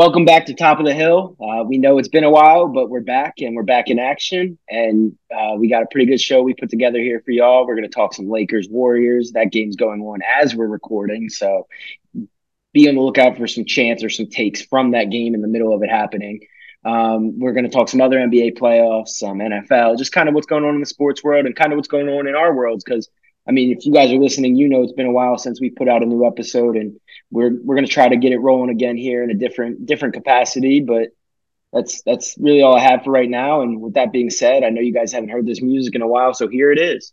Welcome back to Topp of the Hill. Uh, we know it's been a while, but we're back and we're back in action. And uh, we got a pretty good show we put together here for y'all. We're going to talk some Lakers Warriors. That game's going on as we're recording. So be on the lookout for some chants or some takes from that game in the middle of it happening. Um, we're going to talk some other NBA playoffs, some NFL, just kind of what's going on in the sports world and kind of what's going on in our worlds because I mean, if you guys are listening, you know it's been a while since we put out a new episode, and we're we're gonna try to get it rolling again here in a different different capacity. But that's that's really all I have for right now. And with that being said, I know you guys haven't heard this music in a while, so here it is.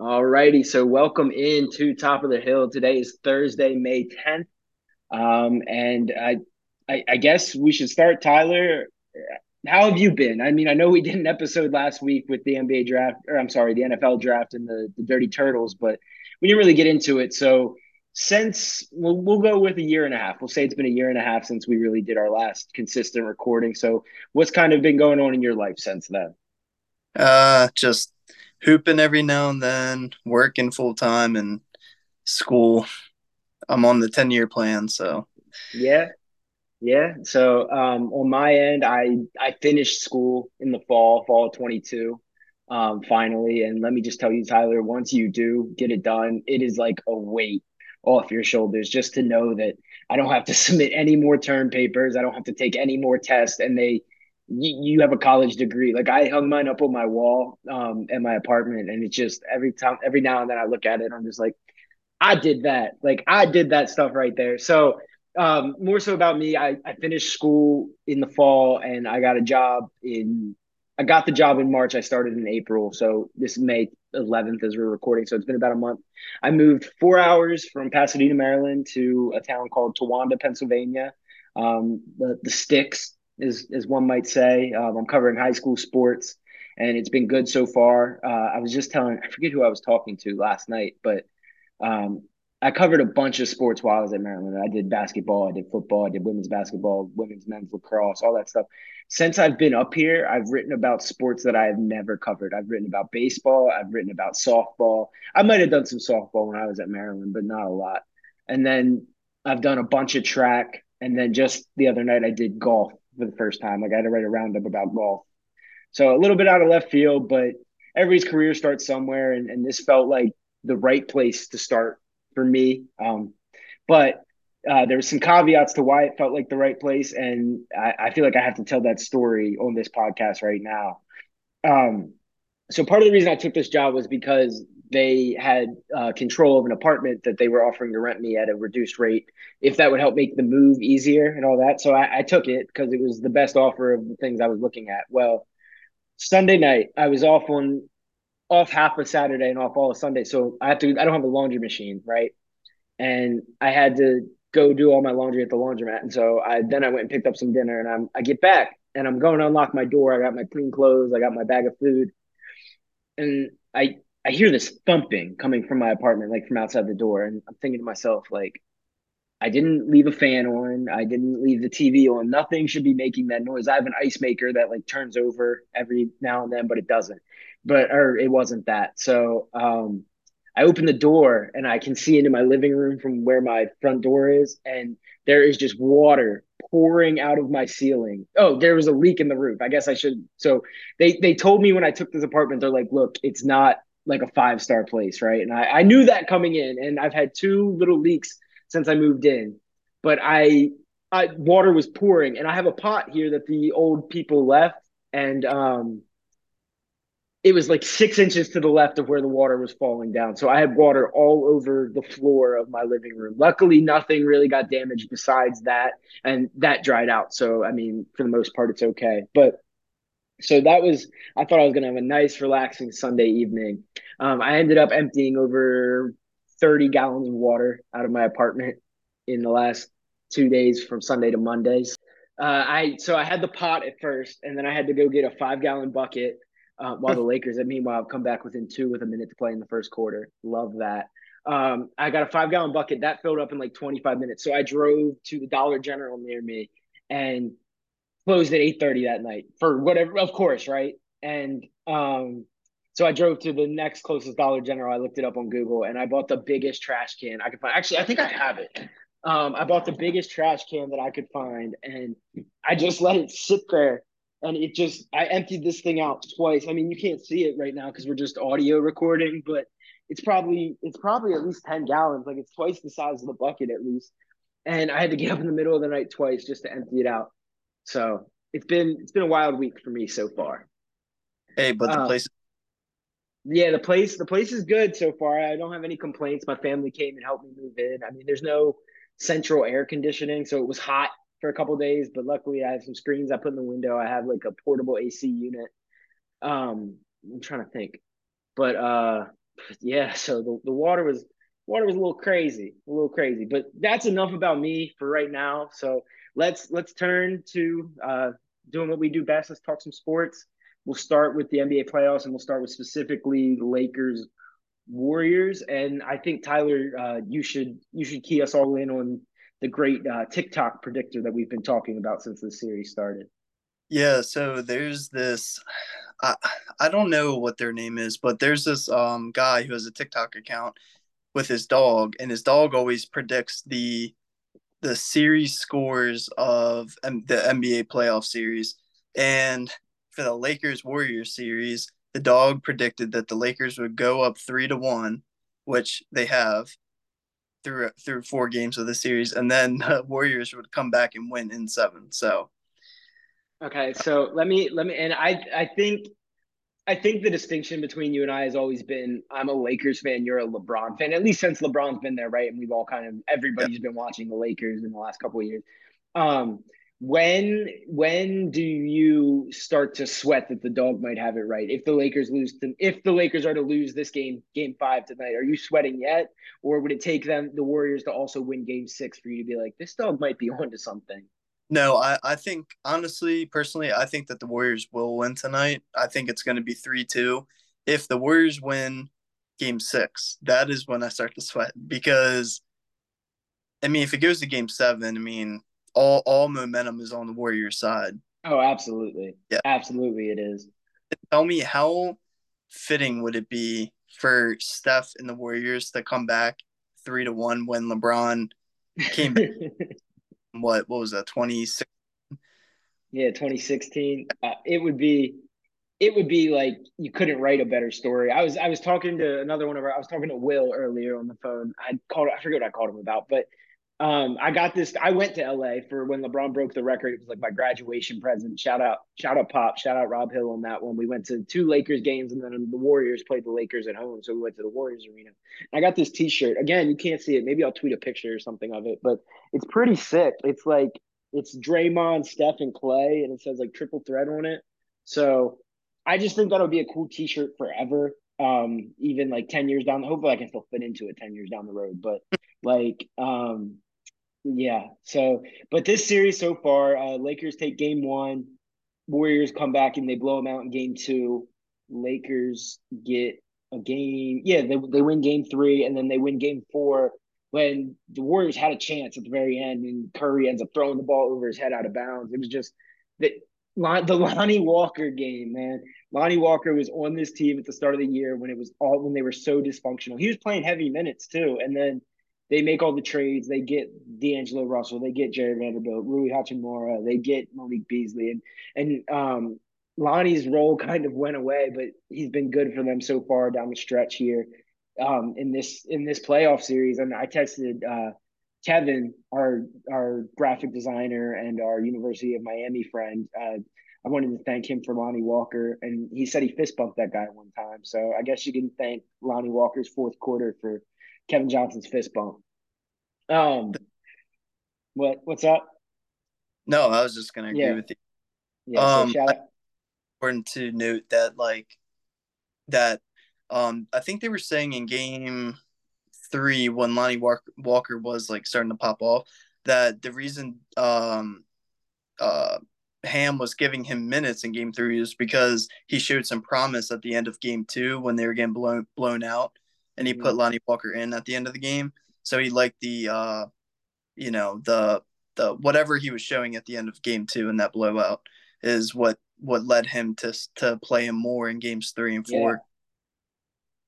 Righty, so welcome into Topp of the Hill. Today is Thursday, May 10th. Um, and I, I, I guess we should start. Tyler, how have you been? I mean, I know we did an episode last week with the NBA draft, or I'm sorry, the NFL draft and the, the Dirty Turtles, but we didn't really get into it. So since we'll, we'll go with a year and a half, we'll say it's been a year and a half since we really did our last consistent recording. So what's kind of been going on in your life since then? Uh, just hooping every now and then, working full time, and school. I'm on the 10 year plan, so yeah, yeah. So um, on my end, I I finished school in the fall, fall 22, um, finally. And let me just tell you, Tyler, once you do get it done, it is like a weight off your shoulders just to know that I don't have to submit any more term papers. I don't have to take any more tests, and they you, have a college degree. Like I hung mine up on my wall um in my apartment and it's just every time every now and then I look at it I'm just like I did that. Like I did that stuff right there. So um more so about me, I, I finished school in the fall and I got a job in I got the job in March. I started in April. So this May 11th as we're recording. So it's been about a month. I moved four hours from Pasadena, Maryland to a town called Towanda, Pennsylvania. Um, the, the sticks as as one might say. Um, I'm covering high school sports, and it's been good so far. Uh, I was just telling, I forget who I was talking to last night, but um, I covered a bunch of sports while I was at Maryland. I did basketball, I did football, I did women's basketball, women's men's lacrosse, all that stuff. Since I've been up here, I've written about sports that I have never covered. I've written about baseball, I've written about softball. I might have done some softball when I was at Maryland, but not a lot. And then I've done a bunch of track. And then just the other night, I did golf for the first time. Like I had to write a roundup about golf. So a little bit out of left field, but everybody's career starts somewhere, and, and this felt like the right place to start for me. Um, but uh, there were some caveats to why it felt like the right place, and I, I, feel like I have to tell that story on this podcast right now. Um, so part of the reason I took this job was because they had uh, control of an apartment that they were offering to rent me at a reduced rate if that would help make the move easier and all that. So I, I took it because it was the best offer of the things I was looking at. Well, Sunday night I was off on off half of Saturday and off all of Sunday. So I have to I don't have a laundry machine, right? And I had to go do all my laundry at the laundromat. And so I then I went and picked up some dinner and I'm I get back and I'm going to unlock my door. I got my clean clothes, I got my bag of food. And I I hear this thumping coming from my apartment, like from outside the door, and I'm thinking to myself, like, I didn't leave a fan on, I didn't leave the TV on. Nothing should be making that noise. I have an ice maker that like turns over every now and then, but it doesn't. But or it wasn't that. So um I open the door and I can see into my living room from where my front door is, and there is just water pouring out of my ceiling. Oh, there was a leak in the roof. I guess I should. So they they told me when I took this apartment, they're like, look, it's not like a five star place, right? And I, I knew that coming in, and I've had two little leaks since I moved in, but I, I water was pouring, and I have a pot here that the old people left, and um, it was like six inches to the left of where the water was falling down. So I had water all over the floor of my living room. Luckily, nothing really got damaged besides that, and that dried out. So I mean, for the most part, it's okay, but so that was i thought i was going to have a nice relaxing sunday evening um, i ended up emptying over 30 gallons of water out of my apartment in the last two days from sunday to mondays uh, i so i had the pot at first and then i had to go get a five gallon bucket Uh, while the Lakers, and meanwhile, come back within two with a minute to play in the first quarter. Love that. Um, I got a five gallon bucket that filled up in like 25 minutes. So I drove to the Dollar General near me and closed at 8:30 that night for whatever, of course, right? And um, so I drove to the next closest Dollar General. I looked it up on Google and I bought the biggest trash can I could find. Actually, I think I have it. Um, I bought the biggest trash can that I could find and I just let it sit there and it just I emptied this thing out twice. I mean, you can't see it right now because we're just audio recording, but it's probably it's probably at least 10 gallons. Like it's twice the size of the bucket at least. And I had to get up in the middle of the night twice just to empty it out. So it's been it's been a wild week for me so far. Hey, but the uh, place yeah, the place the place is good so far. I don't have any complaints. My family came and helped me move in. I mean, there's no central air conditioning, so it was hot for a couple days, but luckily I have some screens I put in the window. I have like a portable AC unit. Um, I'm trying to think. But uh yeah, so the, the water was water was a little crazy, a little crazy. But that's enough about me for right now. So let's let's turn to uh doing what we do best. Let's talk some sports. We'll start with the NBA playoffs, and we'll start with specifically Lakers Warriors. And I think Tyler, uh, you should you should key us all in on the great uh, TikTok predictor that we've been talking about since the series started. Yeah, so there's this I I don't know what their name is, but there's this um guy who has a TikTok account with his dog, and his dog always predicts the the series scores of M- the NBA playoff series. And for the Lakers Warriors series, the dog predicted that the Lakers would go up three to one, which they have through through four games of the series, and then the Warriors would come back and win in seven. So, okay, so let me let me, and I I think I think the distinction between you and I has always been I'm a Lakers fan, you're a LeBron fan. At least since LeBron's been there, right? And we've all kind of everybody's yep. been watching the Lakers in the last couple of years. Um, when when do you start to sweat that the dog might have it right if the lakers lose to, if the lakers are to lose this game game five tonight are you sweating yet or would it take them the warriors to also win game six for you to be like this dog might be onto something no i i think honestly personally i think that the warriors will win tonight i think it's going to be 3-2 if the warriors win game six that is when i start to sweat because i mean if it goes to game seven i mean all all momentum is on the Warriors side. Oh, absolutely. Yeah. Absolutely it is. Tell me how fitting would it be for Steph and the Warriors to come back three to one when LeBron came back, what what was that, twenty six yeah, 2016. Uh, it would be it would be like you couldn't write a better story. I was I was talking to another one of our I was talking to Will earlier on the phone. I called I forget what I called him about, but um, I got this. I went to LA for when LeBron broke the record. It was like my graduation present. Shout out, shout out, Pop, shout out Rob Hill on that one. We went to two Lakers games, and then the Warriors played the Lakers at home, so we went to the Warriors arena. I got this T-shirt. Again, you can't see it. Maybe I'll tweet a picture or something of it, but it's pretty sick. It's like it's Draymond, Steph, and Clay, and it says like triple threat on it. So I just think that'll be a cool T-shirt forever. Um, even like ten years down. Hopefully, I can still fit into it ten years down the road, but like um yeah. So, but this series so far, uh, Lakers take game one, Warriors come back and they blow them out in game two. Lakers get a game. Yeah, they, they win game three and then they win game four when the Warriors had a chance at the very end and Curry ends up throwing the ball over his head out of bounds. It was just that the Lonnie Walker game, man. Lonnie Walker was on this team at the start of the year when it was all when they were so dysfunctional. He was playing heavy minutes too, and then they make all the trades. They get D'Angelo Russell, they get Jarred Vanderbilt, Rui Hachimura, they get Malik Beasley, and and um, Lonnie's role kind of went away, but he's been good for them so far down the stretch here um, in this in this playoff series. And I texted uh, Kevin, our our graphic designer and our University of Miami friend. Uh, I wanted to thank him for Lonnie Walker, and he said he fist bumped that guy one time. So I guess you can thank Lonnie Walker's fourth quarter for Kevin Johnson's fist bump. Um, what what's up? No, I was just gonna agree yeah. with you. Yeah, um, so important to note that like that um I think they were saying in game three when Lonnie Walker, Walker was like starting to pop off that the reason um uh Ham was giving him minutes in game three was because he showed some promise at the end of game two when they were getting blown blown out, and he put Lonnie Walker in at the end of the game. So he liked the, uh, you know, the the whatever he was showing at the end of game two in that blowout is what what led him to to play him more in games three and four.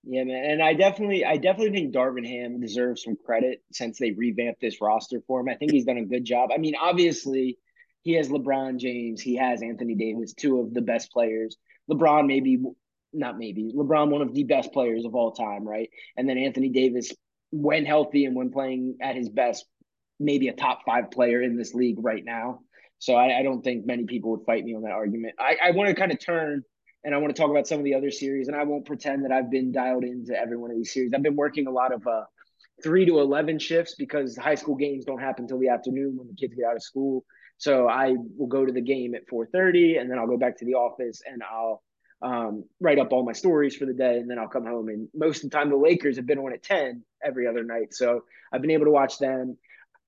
Yeah. yeah, man, and I definitely, I definitely think Darvin Ham deserves some credit since they revamped this roster for him. I think he's done a good job. I mean, obviously, he has LeBron James, he has Anthony Davis, two of the best players. LeBron, maybe not maybe LeBron, one of the best players of all time, right? And then Anthony Davis, when healthy and when playing at his best, maybe a top five player in this league right now. So I, I don't think many people would fight me on that argument. I, I want to kind of turn and I want to talk about some of the other series, and I won't pretend that I've been dialed into every one of these series. I've been working a lot of uh, three to eleven shifts because high school games don't happen until the afternoon when the kids get out of school. So I will go to the game at four thirty, and then I'll go back to the office and I'll um, write up all my stories for the day, and then I'll come home. And most of the time, the Lakers have been on at ten every other night, so I've been able to watch them.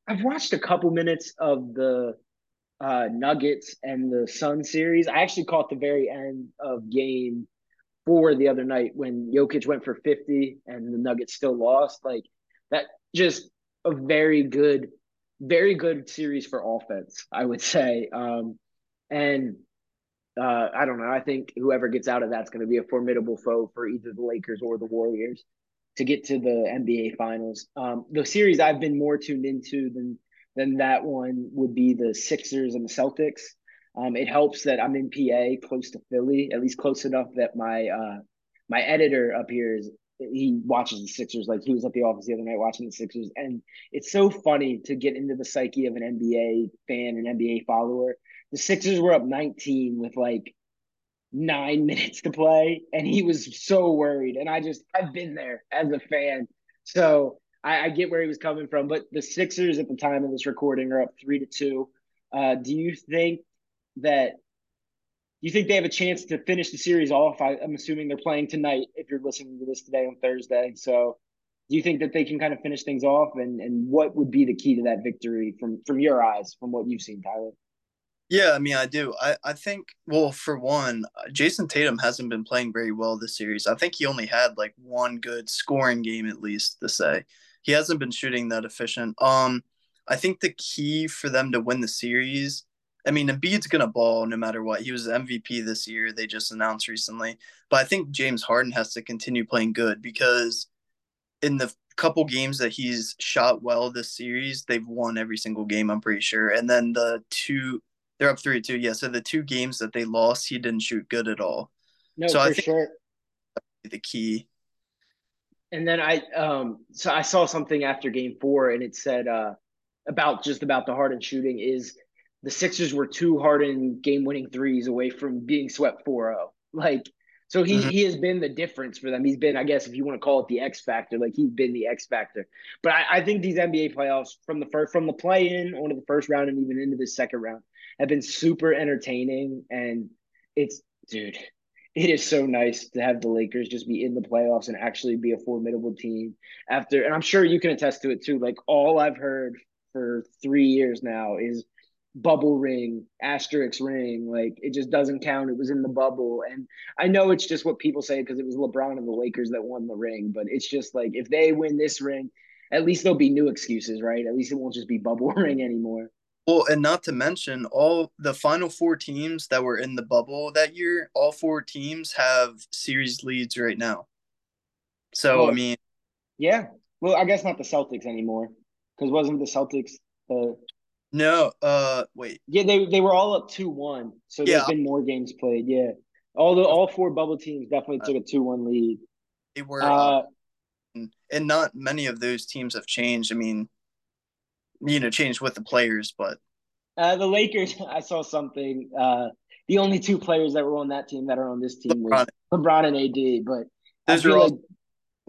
I've watched a couple minutes of the uh, Nuggets and the Sun series. I actually caught the very end of game four the other night when Jokic went for 50 and the Nuggets still lost. Like that, just a very good, very good series for offense, I would say. Um, and uh, I don't know. I think whoever gets out of that's going to be a formidable foe for either the Lakers or the Warriors to get to the NBA Finals. Um, the series I've been more tuned into than than that one would be the Sixers and the Celtics. Um, it helps that I'm in PA, close to Philly, at least close enough that my uh, my editor up here is he watches the Sixers. Like he was at the office the other night watching the Sixers, and it's so funny to get into the psyche of an NBA fan, an NBA follower. The Sixers were up 19 with like nine minutes to play, and he was so worried. And I just I've been there as a fan, so I, I, get where he was coming from, but the Sixers at the time of this recording are up three to two. Uh, do you think that you think they have a chance to finish the series off? I, am assuming they're playing tonight. If you're listening to this today on Thursday, so do you think that they can kind of finish things off? And and what would be the key to that victory from from your eyes, from what you've seen, Tyler? Yeah, I mean, I do. I, I think, well, for one, Jayson Tatum hasn't been playing very well this series. I think he only had like one good scoring game, at least, to say he hasn't been shooting that efficient. Um, I think the key for them to win the series. I mean, Embiid's gonna ball no matter what. He was MVP this year. They just announced recently, but I think James Harden has to continue playing good because in the couple games that he's shot well this series, they've won every single game. I'm pretty sure. And then the two, they're up three two. Yeah, so the two games that they lost, he didn't shoot good at all. No, so I think sure. the key and then I um so I saw something after game four and it said uh about just about the Harden shooting is the Sixers were two Harden game winning threes away from being swept 4-0. Like so he mm-hmm. he has been the difference for them. He's been, I guess, if you want to call it the X factor, like he's been the X factor. But I, I think these NBA playoffs from the first from the play in onto the first round and even into the second round have been super entertaining. And it's dude, it is so nice to have the Lakers just be in the playoffs and actually be a formidable team after and I'm sure you can attest to it too. Like all I've heard for three years now is bubble ring, asterisk ring. Like it just doesn't count. It was in the bubble. And I know it's just what people say because it was LeBron and the Lakers that won the ring, but it's just like if they win this ring, at least there'll be new excuses, right? At least it won't just be bubble ring anymore. Well, and not to mention all the final four teams that were in the bubble that year, all four teams have series leads right now. So, well, I mean, yeah. Well, I guess not the Celtics anymore because wasn't the Celtics the No, uh wait. Yeah, they they were all up 2-1. So yeah. there's been more games played. Yeah. All the all four bubble teams definitely took a 2-1 lead. They were uh, and not many of those teams have changed. I mean, you know changed with the players, but uh, the Lakers. I saw something. Uh, the only two players that were on that team that are on this team LeBron, was LeBron and AD. But those are all like,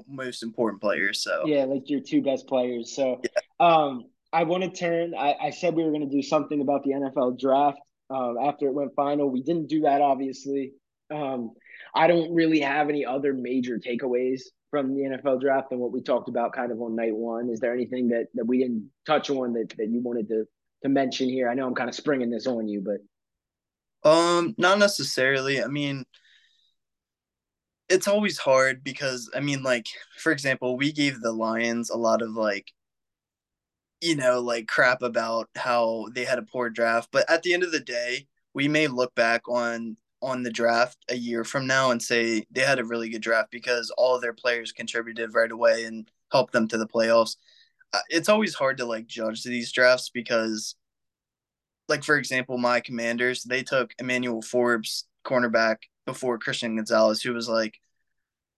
most important players. So yeah, like your two best players. So yeah. um, I want to turn. I, I said we were going to do something about the NFL draft um, after it went final. We didn't do that, obviously. Um, I don't really have any other major takeaways from the NFL draft and what we talked about kind of on night one? Is there anything that, that we didn't touch on that, that you wanted to, to mention here? I know I'm kind of springing this on you, but. Um, not necessarily. I mean, it's always hard because I mean, like for example, we gave the Lions a lot of like, you know, like crap about how they had a poor draft, but at the end of the day, we may look back on on the draft a year from now and say they had a really good draft because all of their players contributed right away and helped them to the playoffs. Uh, it's always hard to like judge these drafts because like for example, my commanders, they took Emmanuel Forbes, cornerback, before Christian Gonzalez, who was like,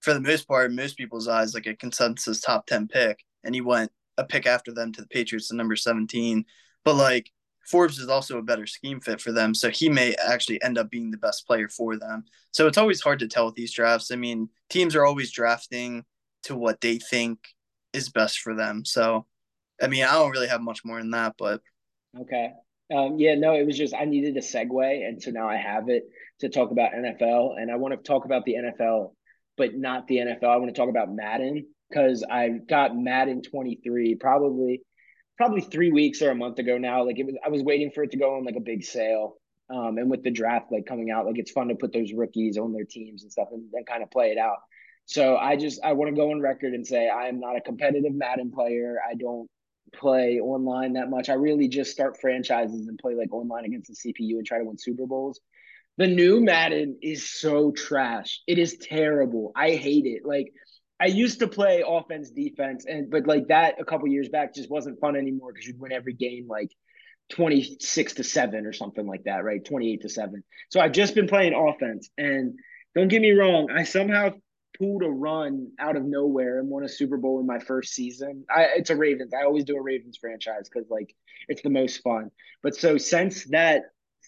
for the most part, most people's eyes, like a consensus top 10 pick. And he went a pick after them to the Patriots, the number 17. But like Forbes is also a better scheme fit for them. So he may actually end up being the best player for them. So it's always hard to tell with these drafts. I mean, teams are always drafting to what they think is best for them. So, I mean, I don't really have much more than that, but. Okay. Um, yeah, no, it was just I needed a segue, and so now I have it to talk about NFL, and I want to talk about the NFL, but not the NFL. I want to talk about Madden because I got Madden 23 probably probably three weeks or a month ago now. Like it was, I was waiting for it to go on like a big sale. Um, and with the draft like coming out, like it's fun to put those rookies on their teams and stuff and then kind of play it out. So I just I want to go on record and say I am not a competitive Madden player. I don't play online that much. I really just start franchises and play like online against the CPU and try to win Super Bowls. The new Madden is so trash. It is terrible. I hate it. Like I used to play offense, defense, and but like that a couple years back just wasn't fun anymore because you'd win every game like 26 to 7 or something like that, right? 28 to 7. So I've just been playing offense. And don't get me wrong, I somehow pulled a run out of nowhere and won a Super Bowl in my first season. I, it's a Ravens. I always do a Ravens franchise because like it's the most fun. But so since that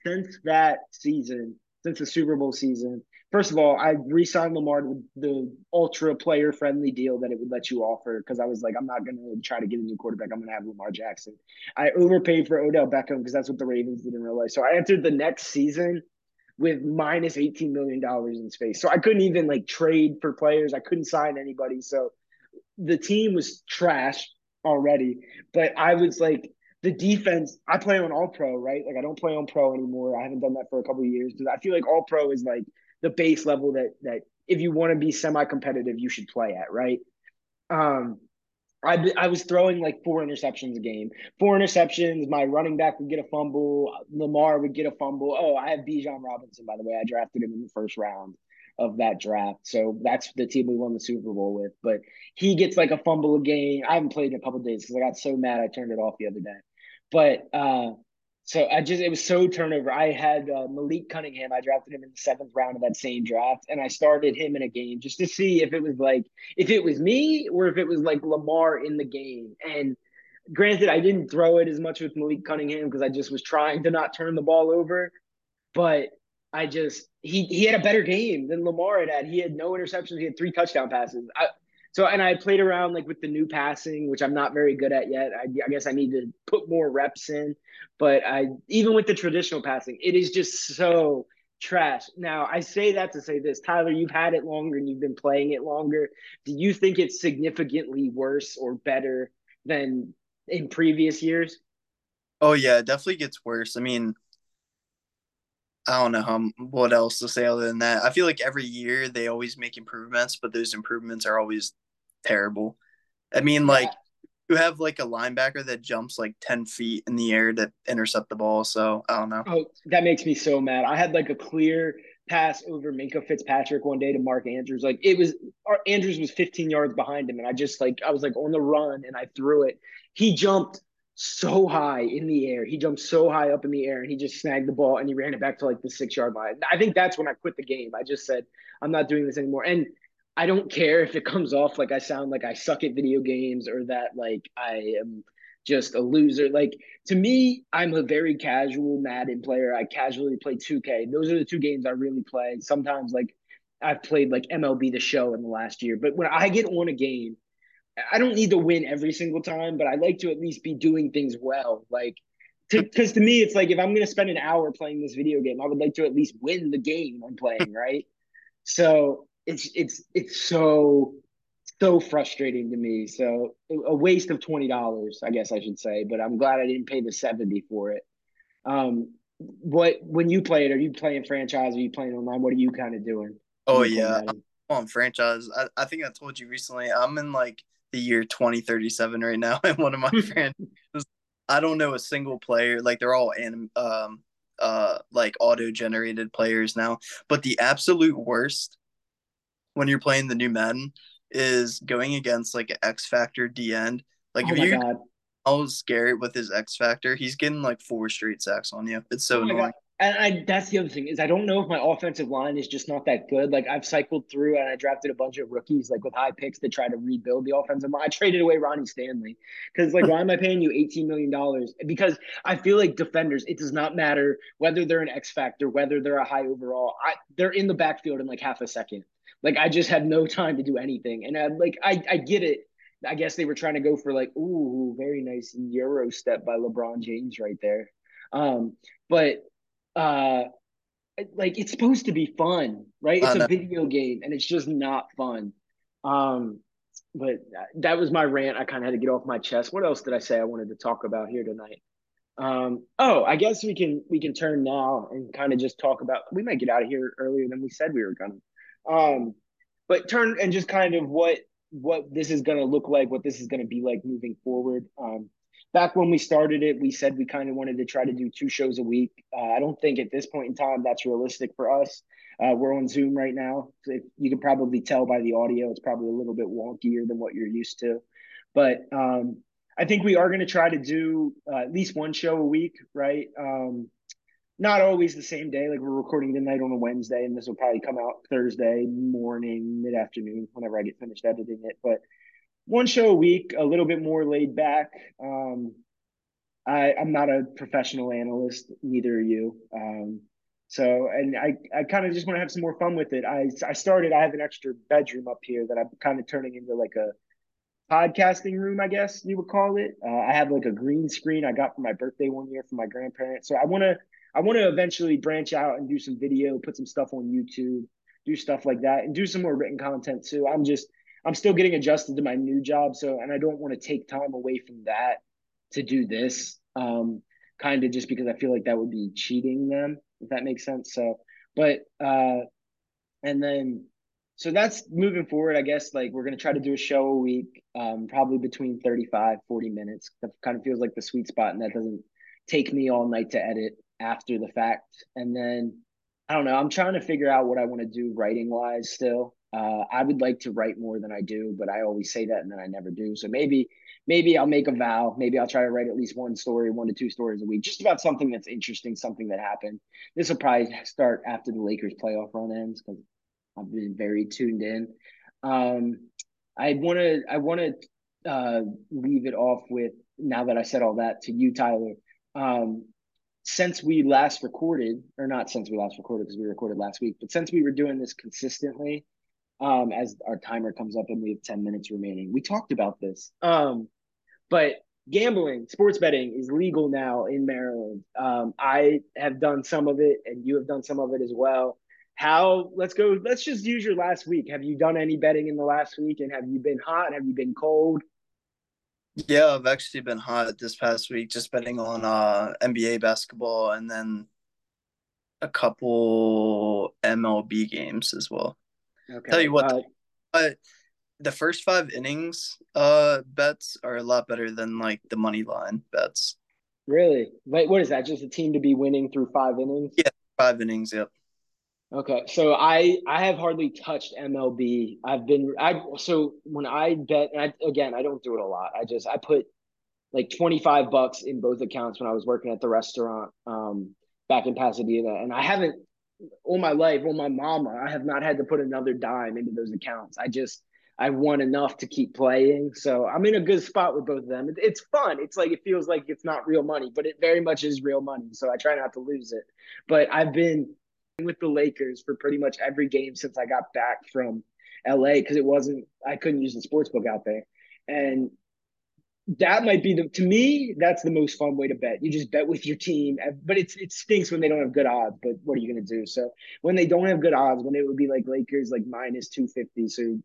since that season, since the Super Bowl season, first of all, I re-signed Lamar with the ultra player friendly deal that it would let you offer because I was like, I'm not going to try to get a new quarterback. I'm going to have Lamar Jackson. I overpaid for Odell Beckham because that's what the Ravens did in real life. So I entered the next season with minus $18 million in space. So I couldn't even like trade for players. I couldn't sign anybody. So the team was trash already. But I was like, the defense, I play on all pro, right? Like I don't play on pro anymore. I haven't done that for a couple years because I feel like all pro is like the base level that that if you want to be semi competitive, you should play at, right? Um, I, I was throwing like four interceptions a game. Four interceptions. My running back would get a fumble. Lamar would get a fumble. Oh, I have Bijan Robinson, by the way. I drafted him in the first round of that draft. So that's the team we won the Super Bowl with. But he gets like a fumble a game. I haven't played in a couple days because I got so mad I turned it off the other day. But uh, so I just, it was so turnover. I had uh, Malik Cunningham. I drafted him in the seventh round of that same draft. And I started him in a game just to see if it was like, if it was me or if it was like Lamar in the game. And granted, I didn't throw it as much with Malik Cunningham because I just was trying to not turn the ball over. But I just, he, he had a better game than Lamar had had. He had no interceptions. He had three touchdown passes. I, so and I played around like with the new passing, which I'm not very good at yet. I, I, guess I need to put more reps in. But I even with the traditional passing, it is just so trash. Now I say that to say this, Tyler, you've had it longer and you've been playing it longer. Do you think it's significantly worse or better than in previous years? Oh yeah, it definitely gets worse. I mean, I don't know how, what else to say other than that. I feel like every year they always make improvements, but those improvements are always terrible. I mean, like yeah. you have like a linebacker that jumps like ten feet in the air to intercept the ball. So I don't know. Oh, that makes me so mad. I had like a clear pass over Minkah Fitzpatrick one day to Mark Andrews. Like it was, Andrews was 15 yards behind him, and I just like I was like on the run and I threw it. He jumped so high in the air. He jumped so high up in the air and he just snagged the ball and he ran it back to like the six yard line. I think that's when I quit the game. I just said, I'm not doing this anymore. And I don't care if it comes off like I sound like I suck at video games or that like I am just a loser. Like to me, I'm a very casual Madden player. I casually play 2K. Those are the two games I really play. Sometimes like I've played like MLB the show in the last year. But when I get on a game I don't need to win every single time, but I like to at least be doing things well. Like, because to, to, me, it's like if I'm going to spend an hour playing this video game, I would like to at least win the game I'm playing, right? so it's it's it's so so frustrating to me. So a waste of twenty dollars, I guess I should say. But I'm glad I didn't pay the seventy for it. Um, what when you play it? Are you playing franchise? Are you playing online? What are you kind of doing? Oh yeah, I'm on franchise. I, I think I told you recently. I'm in like the year 2037 right now, and one of my friends I don't know a single player. Like they're all anim, um, uh, like auto generated players now. But the absolute worst when you're playing the new Madden is going against like an X Factor D end. Like oh if you God. all scary with his X Factor, he's getting like four straight sacks on you. It's so oh annoying. God. And I, that's the other thing is I don't know if my offensive line is just not that good. Like I've cycled through and I drafted a bunch of rookies like with high picks to try to rebuild the offensive line. I traded away Ronnie Stanley because like why am I paying you eighteen million dollars? Because I feel like defenders, it does not matter whether they're an X factor, whether they're a high overall. I, they're in the backfield in like half a second. Like I just have no time to do anything, and I like I I get it. I guess they were trying to go for like ooh very nice Euro step by LeBron James right there. Um, but uh like it's supposed to be fun, right? It's a video game and it's just not fun. Um but that was my rant. I kind of had to get off my chest. What else did I say I wanted to talk about here tonight? Um, oh, I guess we can we can turn now and kind of just talk about. We might get out of here earlier than we said we were gonna. Um, but turn and just kind of what what this is gonna look like, what this is gonna be like moving forward. Um, back when we started it, we said we kind of wanted to try to do two shows a week. Uh, I don't think at this point in time that's realistic for us. Uh, we're on Zoom right now. So you can probably tell by the audio, it's probably a little bit wonkier than what you're used to. But um, I think we are going to try to do uh, at least one show a week, right? Um, not always the same day. Like we're recording tonight on a Wednesday, and this will probably come out Thursday morning, mid afternoon, whenever I get finished editing it. But one show a week, a little bit more laid back. Um, I, I'm not a professional analyst, neither are you. Um, so, and I, I kind of just want to have some more fun with it. I, I started, I have an extra bedroom up here that I'm kind of turning into like a podcasting room, I guess you would call it. Uh, I have like a green screen I got for my birthday one year from my grandparents. So I want to, I want to eventually branch out and do some video, put some stuff on YouTube, do stuff like that, and do some more written content too. I'm just, I'm still getting adjusted to my new job. So, and I don't want to take time away from that to do this. Um, kind of just because I feel like that would be cheating them, if that makes sense. So, but, uh, and then, so that's moving forward. I guess like we're going to try to do a show a week, um, probably between 35, 40 minutes. That kind of feels like the sweet spot. And that doesn't take me all night to edit after the fact. And then, I don't know. I'm trying to figure out what I want to do writing wise still. Uh, I would like to write more than I do, but I always say that and then I never do. So maybe, maybe I'll make a vow. Maybe I'll try to write at least one story, one to two stories a week, just about something that's interesting, something that happened. This will probably start after the Lakers playoff run ends because I've been very tuned in. Um, I want to, I want to uh, leave it off with now that I said all that to you, Tyler. Um, since we last recorded, or not since we last recorded because we recorded last week, but since we were doing this consistently, um, as our timer comes up and we have 10 minutes remaining. We talked about this. Um, but gambling, sports betting is legal now in Maryland. Um, I have done some of it and you have done some of it as well. How, let's go, let's just use your last week. Have you done any betting in the last week and have you been hot? Have you been cold? Yeah, I've actually been hot this past week, just betting on uh, NBA basketball and then a couple MLB games as well. Okay. Tell you what, uh, uh, the first five innings uh bets are a lot better than like the money line bets. Really? Wait, what is that? Just a team to be winning through five innings? Yeah, five innings. Yep. Okay, so I I have hardly touched MLB. I've been I so when I bet I, again I don't do it a lot. I just I put like twenty five bucks in both accounts when I was working at the restaurant um back in Pasadena, and I haven't all my life, all my mama, I have not had to put another dime into those accounts. I just I won enough to keep playing, so I'm in a good spot with both of them. It's fun. It's like it feels like it's not real money, but it very much is real money. So I try not to lose it. But I've been with the Lakers for pretty much every game since I got back from LA because it wasn't I couldn't use the sports book out there, and that might be the to me that's the most fun way to bet you just bet with your team but it's it stinks when they don't have good odds but what are you going to do so when they don't have good odds when it would be like lakers like minus 250 so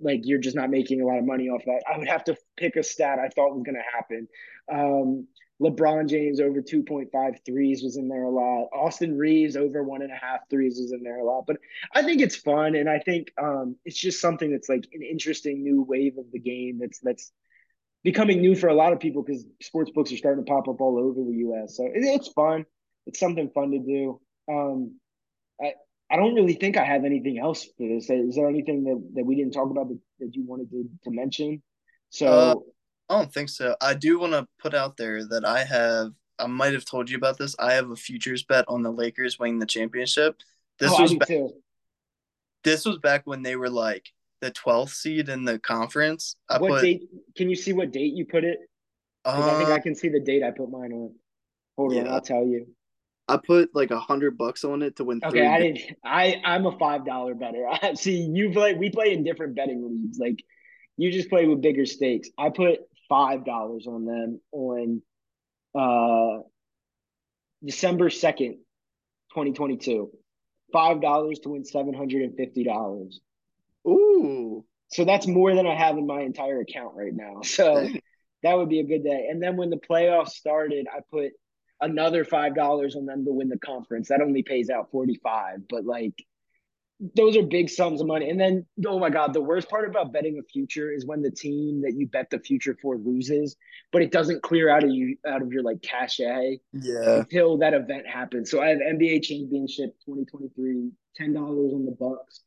like you're just not making a lot of money off that i would have to pick a stat i thought was going to happen um LeBron James over 2.5 threes was in there a lot. Austin Reaves over one and a half threes was in there a lot. But I think it's fun, and I think um, it's just something that's like an interesting new wave of the game. That's that's becoming new for a lot of people because sports books are starting to pop up all over the U.S. So it, it's fun. It's something fun to do. Um, I I don't really think I have anything else for this. Is there anything that, that we didn't talk about that, that you wanted to, to mention? So uh, I don't think so. I do want to put out there that I have. I might have told you about this. I have a futures bet on the Lakers winning the championship. This oh, was back, this was back when they were like the 12th seed in the conference. I what put, date? Can you see what date you put it? Uh, I think I can see the date I put mine on. Hold yeah. on, I'll tell you. I put like a hundred bucks on it to win. Okay, I didn't. I I'm a five dollar better. I see you play. We play in different betting leagues. Like you just play with bigger stakes. I put five dollars on them on uh December second, twenty twenty two. Five dollars to win seven hundred and fifty dollars. Ooh. So that's more than I have in my entire account right now. So that would be a good day. And then when the playoffs started, I put another five dollars on them to win the conference. That only pays out forty five, but like those are big sums of money. And then, oh my God, the worst part about betting a future is when the team that you bet the future for loses, but it doesn't clear out of you out of your like cachet yeah. until that event happens. So I have NBA championship 2023, $10 on the Bucks,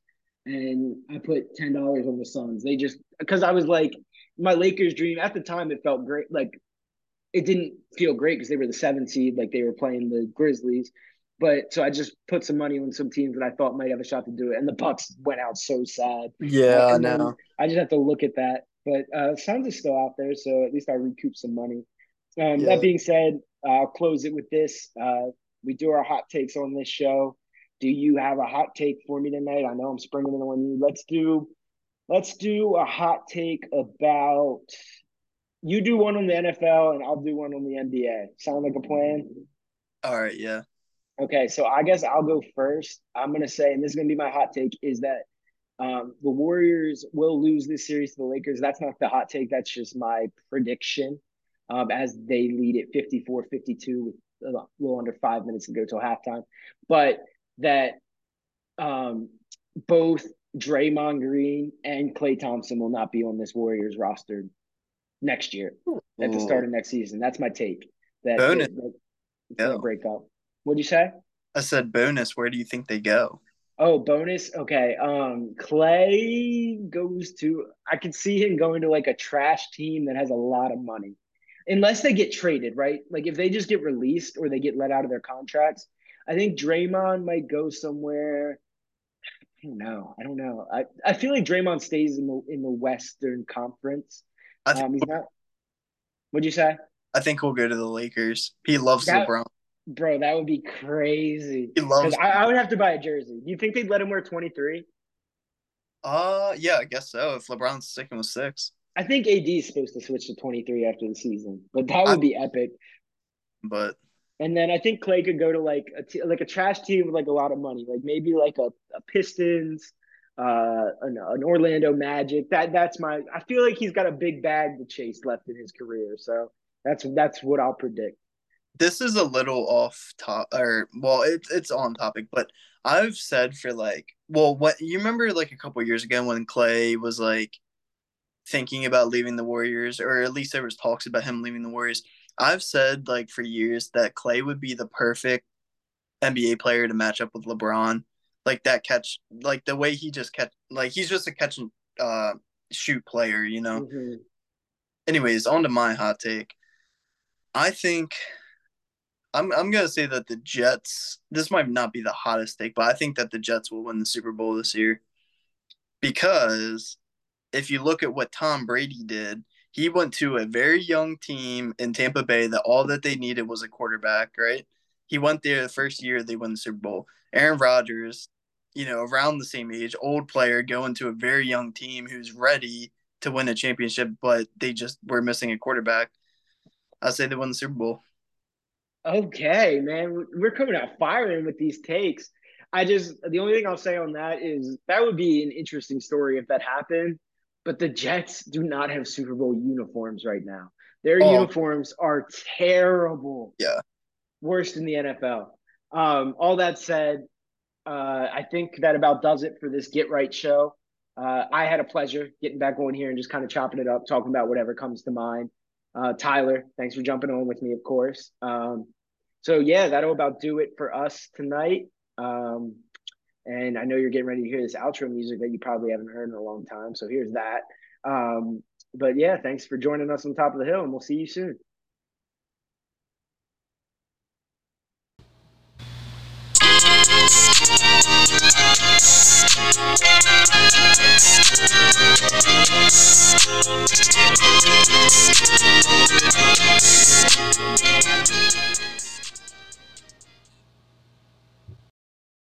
and I put $10 on the Suns. They just because I was like my Lakers dream at the time, it felt great. Like it didn't feel great because they were the seven seed, like they were playing the Grizzlies. But so I just put some money on some teams that I thought might have a shot to do it, and the Bucks went out so sad. Yeah, I know. I just have to look at that. But uh, Suns is still out there, so at least I recoup some money. Um, yeah. That being said, I'll close it with this. Uh, we do our hot takes on this show. Do you have a hot take for me tonight? I know I'm springing it on you. Let's do, let's do a hot take about. You do one on the NFL, and I'll do one on the NBA. Sound like a plan? All right. Yeah. Okay, so I guess I'll go first. I'm gonna say, and this is gonna be my hot take, is that um, the Warriors will lose this series to the Lakers. That's not the hot take. That's just my prediction. Um, as they lead it 54 52 with a little under five minutes to go till halftime. But that um, both Draymond Green and Klay Thompson will not be on this Warriors roster next year at the start of next season. That's my take. That, Bonus. that, that it's going to break up. What'd you say? I said bonus. Where do you think they go? Oh, bonus. Okay. Um, Klay goes to. I could see him going to like a trash team that has a lot of money, unless they get traded, right? Like if they just get released or they get let out of their contracts. I think Draymond might go somewhere. I don't know. I don't know. I, I feel like Draymond stays in the in the Western Conference. I think, um, he's not. What'd you say? I think he'll go to the Lakers. He loves that, LeBron. Bro, that would be crazy. He loves. I, I, would have to buy a jersey. Do you think they'd let him wear twenty three? Uh, yeah, I guess so. If LeBron's sticking with six, I think AD is supposed to switch to twenty three after the season, but that would I, be epic. But and then I think Klay could go to like a t- like a trash team with like a lot of money, like maybe like a, a Pistons, uh, an, an Orlando Magic. That that's my. I feel like he's got a big bag to chase left in his career, so that's that's what I'll predict this is a little off top or well it's it's on topic but i've said for like well what you remember like a couple years ago when Klay was like thinking about leaving the warriors or at least there was talks about him leaving the warriors i've said like for years that Klay would be the perfect nba player to match up with lebron like that catch like the way he just catch like he's just a catch and uh shoot player you know mm-hmm. anyways on to my hot take i think I'm I'm gonna say that the Jets. This might not be the hottest take, but I think that the Jets will win the Super Bowl this year because if you look at what Tom Brady did, he went to a very young team in Tampa Bay that all that they needed was a quarterback. Right? He went there the first year they won the Super Bowl. Aaron Rodgers, you know, around the same age, old player going to a very young team who's ready to win a championship, but they just were missing a quarterback. I say they won the Super Bowl. Okay, man, we're coming out firing with these takes. I just the only thing I'll say on that is that would be an interesting story if that happened. But the Jets do not have Super Bowl uniforms right now. Their Oh. uniforms are terrible. Yeah. Worst in the NFL. Um, all that said, uh, I think that about does it for this Get Right show. Uh, I had a pleasure getting back on here and just kind of chopping it up, talking about whatever comes to mind. Uh, Tyler, thanks for jumping on with me, of course. Um, so yeah, that'll about do it for us tonight. Um, and I know you're getting ready to hear this outro music that you probably haven't heard in a long time. So here's that. Um, but yeah, thanks for joining us on Topp of the Hill, and we'll see you soon.